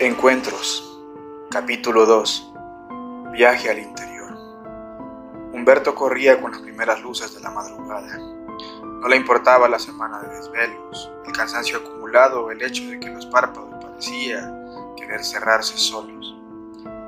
Encuentros, capítulo 2. Viaje al interior. Humberto corría con las primeras luces de la madrugada. No le importaba la semana de desvelos, el cansancio acumulado el hecho de que los párpados parecían querer cerrarse solos.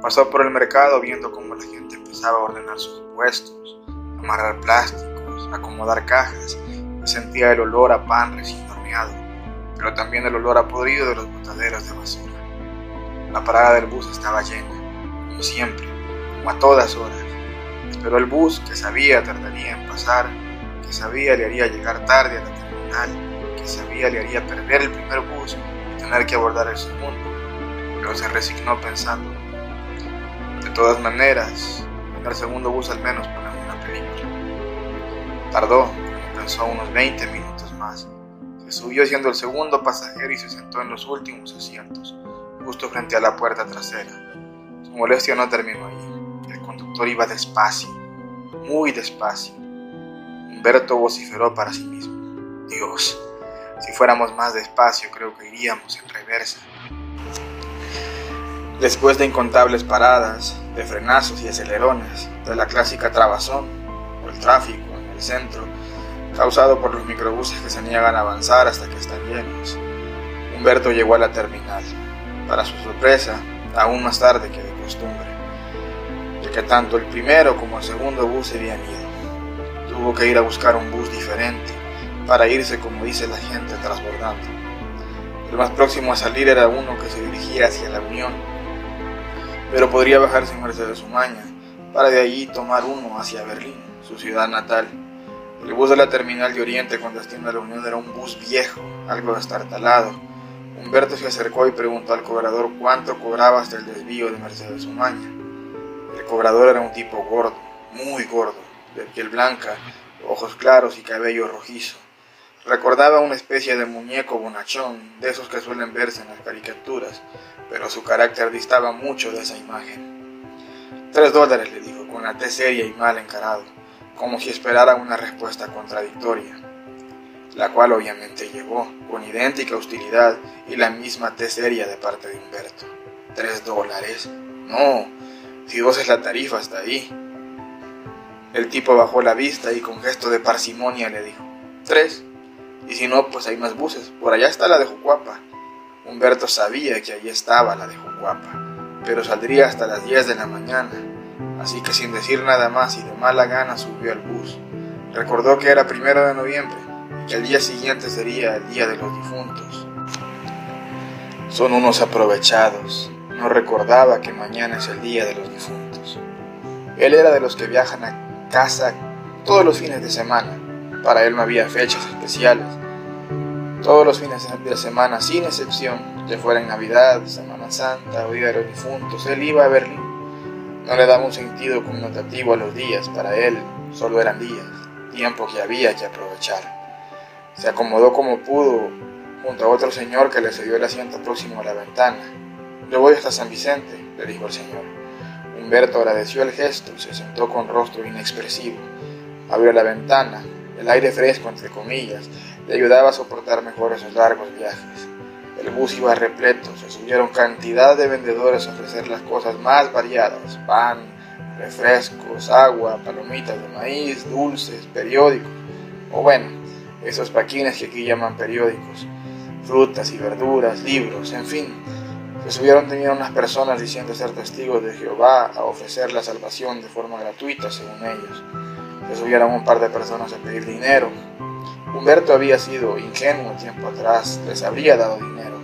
Pasó por el mercado viendo cómo la gente empezaba a ordenar sus puestos, amarrar plásticos, acomodar cajas, sentía el olor a pan recién horneado, pero también el olor a podrido de los botaderos de basura. La parada del bus estaba llena, como siempre, como a todas horas. Esperó el bus que sabía tardaría en pasar, que sabía le haría llegar tarde a la terminal, que sabía le haría perder el primer bus y tener que abordar el segundo, pero se resignó pensando. De todas maneras, en el segundo bus al menos ponen una película. Tardó, pensó unos 20 minutos más. Se subió siendo el segundo pasajero y se sentó en los últimos asientos justo frente a la puerta trasera. Su molestia no terminó ahí. El conductor iba despacio, muy despacio. Humberto vociferó para sí mismo. Dios, si fuéramos más despacio creo que iríamos en reversa. Después de incontables paradas, de frenazos y acelerones, de la clásica trabazón, o el tráfico en el centro, causado por los microbuses que se niegan a avanzar hasta que están llenos, Humberto llegó a la terminal para su sorpresa, aún más tarde que de costumbre, ya que tanto el primero como el segundo bus se habían ido. Tuvo que ir a buscar un bus diferente para irse, como dice la gente, transbordando. El más próximo a salir era uno que se dirigía hacia la Unión, pero podría bajarse en Mercedes Umaña para de allí tomar uno hacia Berlín, su ciudad natal. El bus de la terminal de Oriente con destino a la Unión era un bus viejo, algo destartalado, Humberto se acercó y preguntó al cobrador cuánto cobraba hasta el desvío de Mercedes Umaña. El cobrador era un tipo gordo, muy gordo, de piel blanca, ojos claros y cabello rojizo. Recordaba una especie de muñeco bonachón, de esos que suelen verse en las caricaturas, pero su carácter distaba mucho de esa imagen. Tres dólares, le dijo, con la té seria y mal encarado, como si esperara una respuesta contradictoria la cual obviamente llegó con idéntica hostilidad y la misma seria de parte de Humberto. ¿Tres dólares? No, si dos es la tarifa hasta ahí. El tipo bajó la vista y con gesto de parsimonia le dijo, tres. Y si no, pues hay más buses. Por allá está la de Jucuapa. Humberto sabía que allí estaba la de Jucuapa, pero saldría hasta las 10 de la mañana. Así que sin decir nada más y de mala gana subió al bus. Recordó que era primero de noviembre el día siguiente sería el Día de los Difuntos. Son unos aprovechados. No recordaba que mañana es el Día de los Difuntos. Él era de los que viajan a casa todos los fines de semana. Para él no había fechas especiales. Todos los fines de semana, sin excepción, ya fuera en Navidad, Semana Santa o Día de los Difuntos, él iba a Berlín. No le daba un sentido connotativo a los días, para él solo eran días, tiempo que había que aprovechar. Se acomodó como pudo junto a otro señor que le cedió el asiento próximo a la ventana. Yo voy hasta San Vicente, le dijo el señor. Humberto agradeció el gesto se sentó con rostro inexpresivo. Abrió la ventana. El aire fresco, entre comillas, le ayudaba a soportar mejor esos largos viajes. El bus iba repleto, se subieron cantidad de vendedores a ofrecer las cosas más variadas, pan, refrescos, agua, palomitas de maíz, dulces, periódicos, o bueno, esos paquines que aquí llaman periódicos, frutas y verduras, libros, en fin. Se subieron también unas personas diciendo ser testigos de Jehová a ofrecer la salvación de forma gratuita, según ellos. Se subieron un par de personas a pedir dinero. Humberto había sido ingenuo tiempo atrás, les habría dado dinero.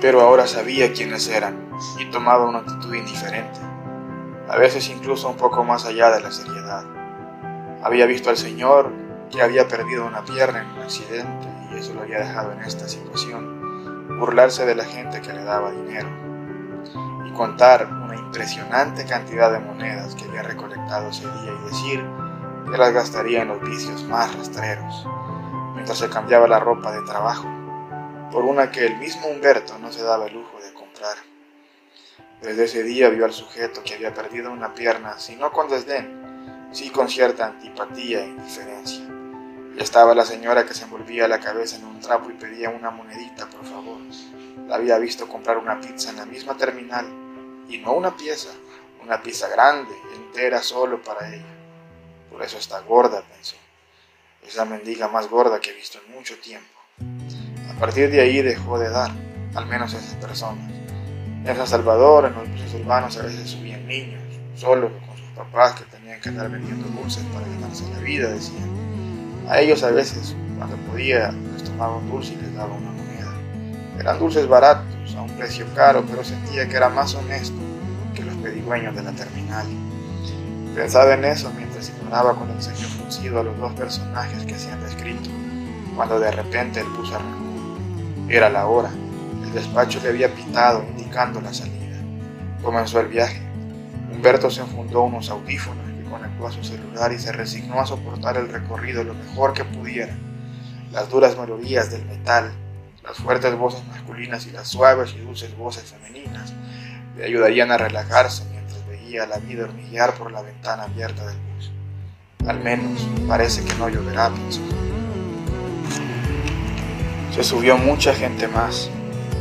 Pero ahora sabía quiénes eran y tomaba una actitud indiferente, a veces incluso un poco más allá de la seriedad. Había visto al Señor que había perdido una pierna en un accidente y eso lo había dejado en esta situación, burlarse de la gente que le daba dinero y contar una impresionante cantidad de monedas que había recolectado ese día y decir que las gastaría en los vicios más rastreros, mientras se cambiaba la ropa de trabajo, por una que el mismo Humberto no se daba el lujo de comprar. Desde ese día vio al sujeto que había perdido una pierna, si no con desdén, sí con cierta antipatía e indiferencia estaba la señora que se envolvía la cabeza en un trapo y pedía una monedita, por favor. la había visto comprar una pizza en la misma terminal, y no una pieza, una pizza grande, entera solo para ella. Por eso está gorda, pensó. Es la mendiga más gorda que he visto en mucho tiempo. A partir de ahí dejó de dar, al menos a esas personas. En San Salvador, en los buses urbanos, a veces subían niños, solos con sus papás que tenían que andar vendiendo dulces para ganarse la vida, decían. A ellos a veces, cuando podía, les tomaba un dulce y les daba una moneda. Eran dulces baratos, a un precio caro, pero sentía que era más honesto que los pedigüeños de la terminal. Pensaba en eso mientras ignoraba con el ceño fruncido a los dos personajes que hacían descrito, cuando de repente el bus arrancó. Era la hora. El despacho le había pitado, indicando la salida. Comenzó el viaje. Humberto se enfundó unos audífonos a su celular y se resignó a soportar el recorrido lo mejor que pudiera. Las duras melodías del metal, las fuertes voces masculinas y las suaves y dulces voces femeninas le ayudarían a relajarse mientras veía la vida hormiguear por la ventana abierta del bus. Al menos parece que no lloverá, pensó. Se subió mucha gente más.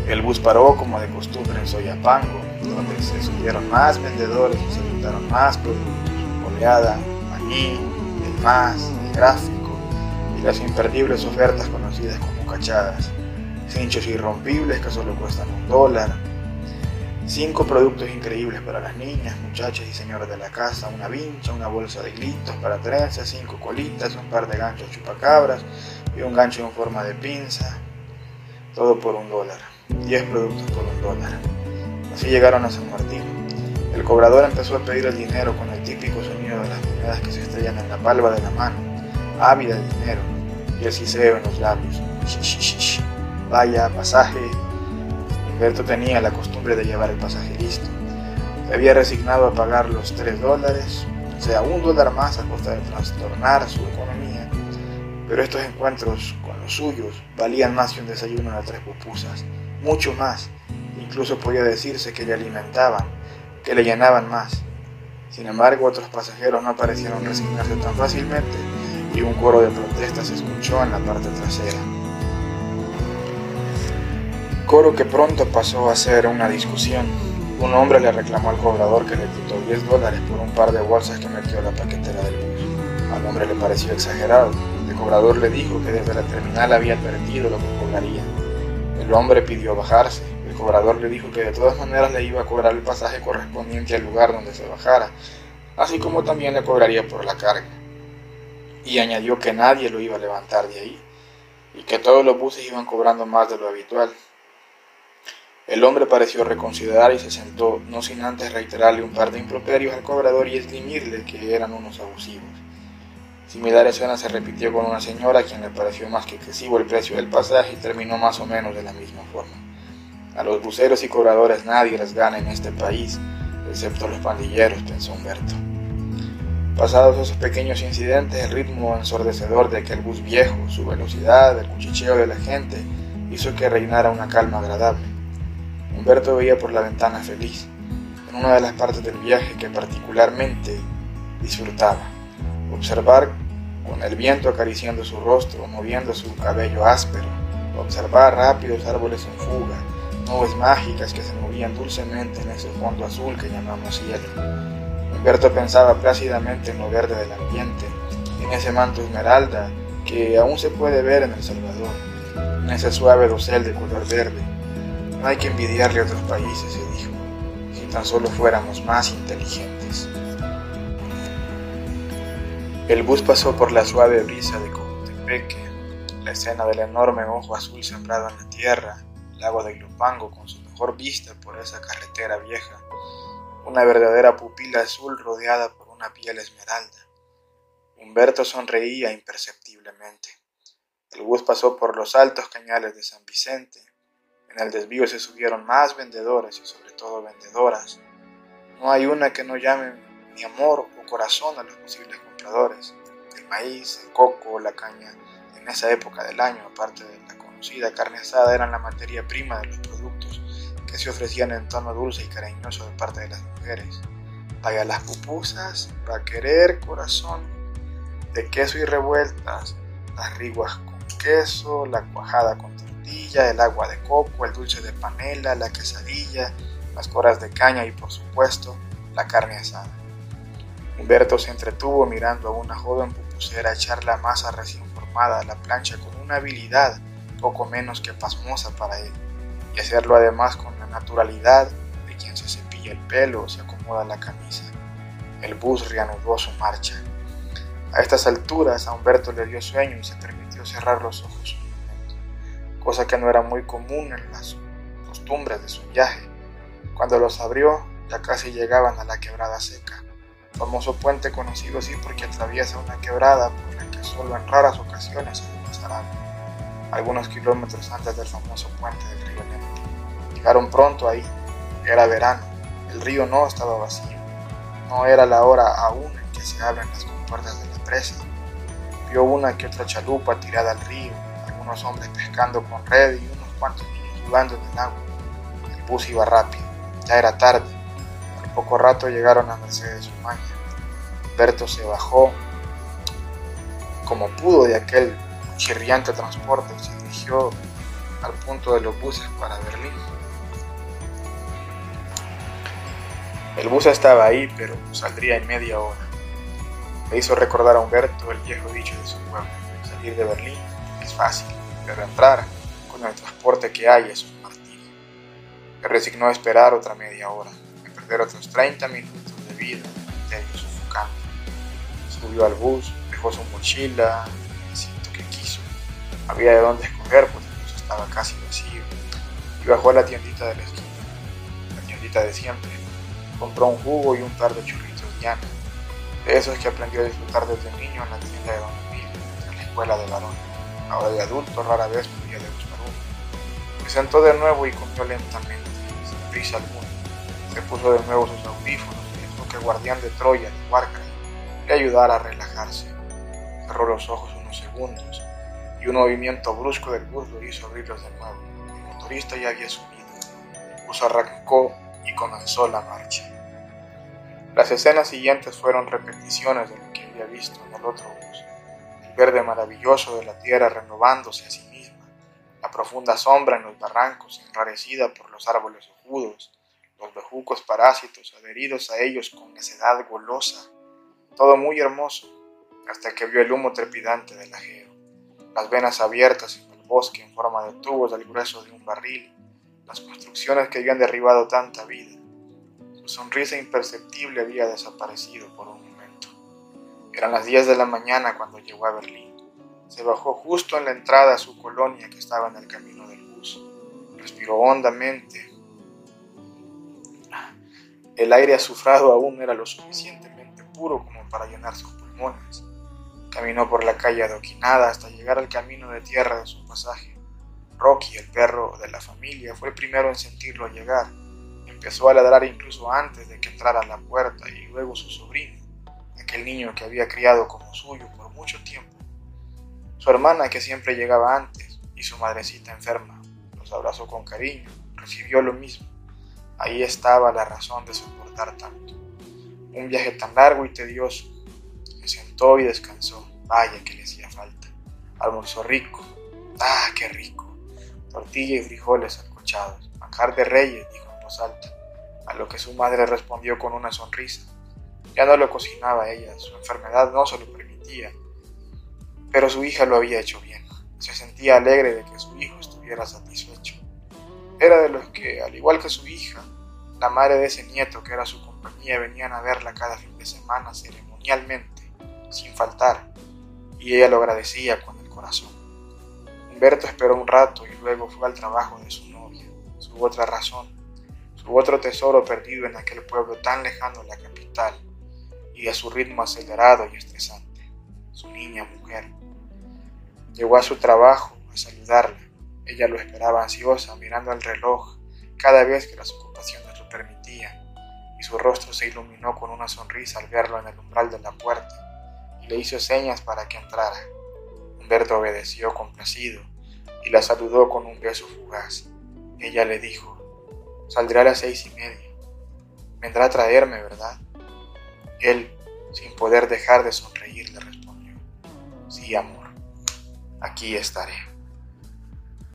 El bus paró como de costumbre en Soyapango, donde se subieron más vendedores y se juntaron más productos. Oleada, maní, el más, el gráfico y las imperdibles ofertas conocidas como cachadas. Cinchos irrompibles que solo cuestan un dólar, Cinco productos increíbles para las niñas, muchachas y señoras de la casa, una vincha, una bolsa de glitos para trenzas, cinco colitas, un par de ganchos chupacabras y un gancho en forma de pinza. Todo por un dólar. Diez productos por un dólar. Así llegaron a San Martín. El cobrador empezó a pedir el dinero con el típico sonido de las monedas que se estrellan en la palma de la mano, ávida de dinero, y el siseo en los labios. Vaya, pasaje, Humberto tenía la costumbre de llevar el pasaje listo. Se había resignado a pagar los tres dólares, o sea, un dólar más a costa de trastornar su economía. Pero estos encuentros con los suyos valían más que un desayuno de tres pupusas, mucho más. Incluso podía decirse que le alimentaban, que le llenaban más. Sin embargo, otros pasajeros no parecieron resignarse tan fácilmente y un coro de protestas se escuchó en la parte trasera coro que pronto pasó a ser una discusión. Un hombre le reclamó al cobrador que le quitó 10 dólares por un par de bolsas que metió en la paquetera del bus. Al hombre le pareció exagerado. El cobrador le dijo que desde la terminal había advertido lo que cobraría. El hombre pidió bajarse. Cobrador le dijo que de todas maneras le iba a cobrar el pasaje correspondiente al lugar donde se bajara, así como también le cobraría por la carga. Y añadió que nadie lo iba a levantar de ahí, y que todos los buses iban cobrando más de lo habitual, el hombre pareció reconsiderar y se sentó, no sin antes reiterarle un par de improperios al cobrador y esgrimirle que eran unos abusivos. Similar escena se repitió con una señora a quien le pareció más que excesivo el precio del pasaje y terminó más o menos de la misma forma. A los buceros y cobradores nadie les gana en este país, excepto los pandilleros, pensó Humberto. Pasados esos pequeños incidentes, el ritmo ensordecedor de aquel bus viejo, su velocidad, el cuchicheo de la gente, hizo que reinara una calma agradable. Humberto veía por la ventana feliz, en una de las partes del viaje que particularmente disfrutaba, observar con el viento acariciando su rostro, moviendo su cabello áspero, observar rápidos árboles en fuga, nubes mágicas que se movían dulcemente en ese fondo azul que llamamos cielo. Humberto pensaba plácidamente en lo verde del ambiente, en ese manto esmeralda que aún se puede ver en El Salvador, en ese suave dosel de color verde, no hay que envidiarle a otros países, se dijo, si tan solo fuéramos más inteligentes. El bus pasó por la suave brisa de Cojutepeque, la escena del enorme ojo azul sembrado en la tierra, el lago de Ilopango con su mejor vista por esa carretera vieja, una verdadera pupila azul rodeada por una piel esmeralda. Humberto sonreía imperceptiblemente. El bus pasó por los altos cañales de San Vicente, en el desvío se subieron más vendedores y sobre todo vendedoras. No hay una que no llame ni amor o corazón a los posibles compradores. El maíz, el coco, la caña, en esa época del año, aparte de la conocida carne asada, eran la materia prima de los productos que se ofrecían en tono dulce y cariñoso de parte de las mujeres. Vaya las pupusas, para querer corazón, de queso y revueltas, las riguas con queso, la cuajada con tortilla, el agua de coco, el dulce de panela, la quesadilla, las coras de caña y por supuesto la carne asada. Humberto se entretuvo mirando a una joven pupusera echar la masa recién formada a la plancha con una habilidad poco menos que pasmosa para él, y hacerlo además con la naturalidad de quien se cepilla el pelo o se acomoda la camisa. El bus reanudó su marcha. A estas alturas a Humberto le dio sueño y se permitió cerrar los ojos un momento, cosa que no era muy común en las costumbres de su viaje. Cuando los abrió, ya casi llegaban a la quebrada seca, famoso puente conocido así porque atraviesa una quebrada por la que solo en raras ocasiones se pasar agua, algunos kilómetros antes del famoso puente del río Lente. Llegaron pronto ahí, era verano, el río no estaba vacío, no era la hora aún en que se abren las compuertas de la presa. Vio una que otra chalupa tirada al río, algunos hombres pescando con red y unos cuantos niños jugando en el agua. El bus iba rápido, ya era tarde. Al poco rato llegaron a Mercedes Umaña. Berto se bajó como pudo de aquel chirriante transporte se dirigió al punto de los buses para Berlín. El bus estaba ahí, pero saldría en media hora. Le hizo recordar a Humberto el viejo dicho de su pueblo. Salir de Berlín es fácil, pero entrar con el transporte que hay es un martirio. Se resignó a esperar otra media hora, a perder otros 30 minutos de vida en sofocante. Subió al bus, dejó su mochila, Había de dónde escoger, pues el bus estaba casi vacío. Y bajó a la tiendita de la esquina, la tiendita de siempre compró un jugo y un par de churritos llanos. De esos que aprendió a disfrutar desde niño en la tienda de Don Emilio, en la escuela de varón. Ahora de adulto rara vez podía degustar uno. Se sentó de nuevo y comió lentamente, sin prisa alguna. Se puso de nuevo sus audífonos y que guardián de Troya, de Warcraft, le ayudara a relajarse. Cerró los ojos unos segundos y un movimiento brusco del bus lo hizo abrirlos de nuevo. El motorista ya había subido. El arrancó y comenzó la marcha. Las escenas siguientes fueron repeticiones de lo que había visto en el otro bus, el verde maravilloso de la tierra renovándose a sí misma, la profunda sombra en los barrancos enrarecida por los árboles ojudos, los bejucos parásitos adheridos a ellos con necedad golosa, todo muy hermoso, hasta que vio el humo trepidante del ajeo, las venas abiertas en el bosque en forma de tubos del grueso de un barril, las construcciones que habían derribado tanta vida. Su sonrisa imperceptible había desaparecido por un momento. Eran las 10 de la mañana cuando llegó a Berlín. Se bajó justo en la entrada a su colonia que estaba en el camino del bus. Respiró hondamente. El aire azufrado aún era lo suficientemente puro como para llenar sus pulmones. Caminó por la calle adoquinada hasta llegar al camino de tierra de su pasaje. Rocky, el perro de la familia, fue el primero en sentirlo llegar. Empezó a ladrar incluso antes de que entrara a la puerta y luego su sobrino, aquel niño que había criado como suyo por mucho tiempo. Su hermana, que siempre llegaba antes, y su madrecita enferma, los abrazó con cariño, recibió lo mismo. Ahí estaba la razón de soportar tanto. Un viaje tan largo y tedioso. Se sentó y descansó. Vaya que le hacía falta. Almorzó rico. Ah, qué rico tortilla y frijoles alcochados, manjar de reyes, dijo en voz alta, a lo que su madre respondió con una sonrisa. Ya no lo cocinaba ella, su enfermedad no se lo permitía, pero su hija lo había hecho bien. Se sentía alegre de que su hijo estuviera satisfecho. Era de los que, al igual que su hija, la madre de ese nieto que era su compañía venían a verla cada fin de semana ceremonialmente, sin faltar, y ella lo agradecía con el corazón. Humberto esperó un rato y luego fue al trabajo de su novia, su otra razón, su otro tesoro perdido en aquel pueblo tan lejano de la capital y a su ritmo acelerado y estresante, su niña mujer. Llegó a su trabajo a saludarla. Ella lo esperaba ansiosa, mirando el reloj cada vez que las ocupaciones lo permitían, y su rostro se iluminó con una sonrisa al verlo en el umbral de la puerta, le hizo señas para que entrara. Humberto obedeció complacido y la saludó con un beso fugaz. Ella le dijo, saldrá a las seis y media. Vendrá a traerme, ¿verdad? Él, sin poder dejar de sonreír, le respondió, sí, amor, aquí estaré.